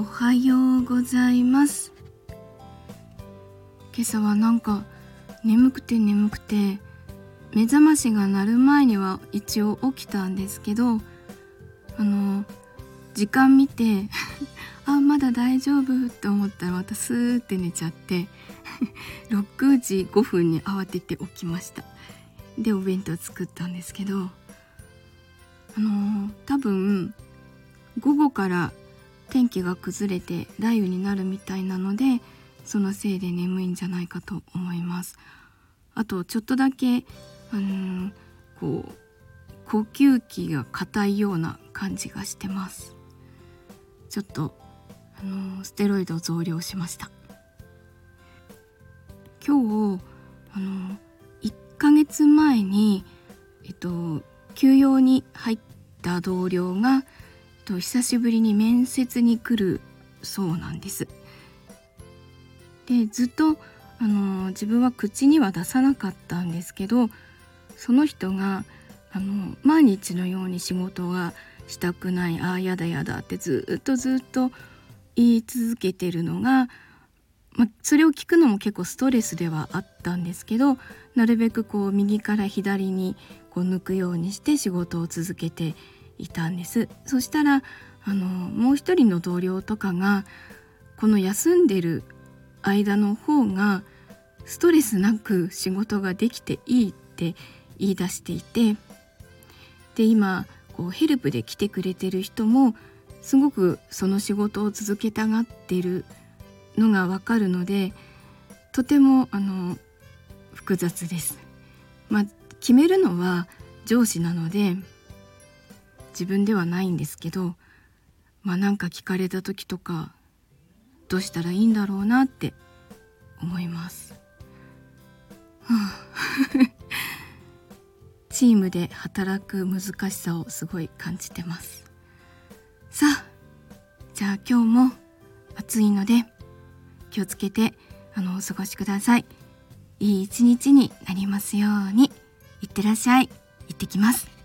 おはようございます。今朝はなんか眠くて眠くて目覚ましが鳴る前には一応起きたんですけどあの時間見て あまだ大丈夫って思ったらまたスーって寝ちゃって 6時5分に慌てて起きました。でお弁当作ったんですけどあの多分午後から天気が崩れて雷雨になるみたいなのでそのせいで眠いんじゃないかと思います。あとちょっとだけあのこう呼吸器が硬いような感じがしてます。ちょっとあのステロイド増量しました。今日あの1ヶ月前にえっと休養に入った同僚がと久しぶりに面接に来るそうなんです。でずっとあの自分は口には出さなかったんですけどその人があの毎日のように仕事がしたくないああやだやだってずっとずっと言い続けてるのが、まそれを聞くのも結構ストレスではあったんですけどなるべくこう右から左にこう抜くようにして仕事を続けていたんですそしたらあのもう一人の同僚とかがこの休んでる間の方がストレスなく仕事ができていいって言い出していてで今こうヘルプで来てくれてる人もすごくその仕事を続けたがってるのがわかるのでとてもあの複雑です。まあ、決めるのは上司なので自分ではないんですけどまあなんか聞かれた時とかどうしたらいいんだろうなって思います。は あチームで働く難しさをすごい感じてます。さあじゃあ今日も暑いので気をつけてあのお過ごしください。いい一日になりますようにいってらっしゃい。行ってきます。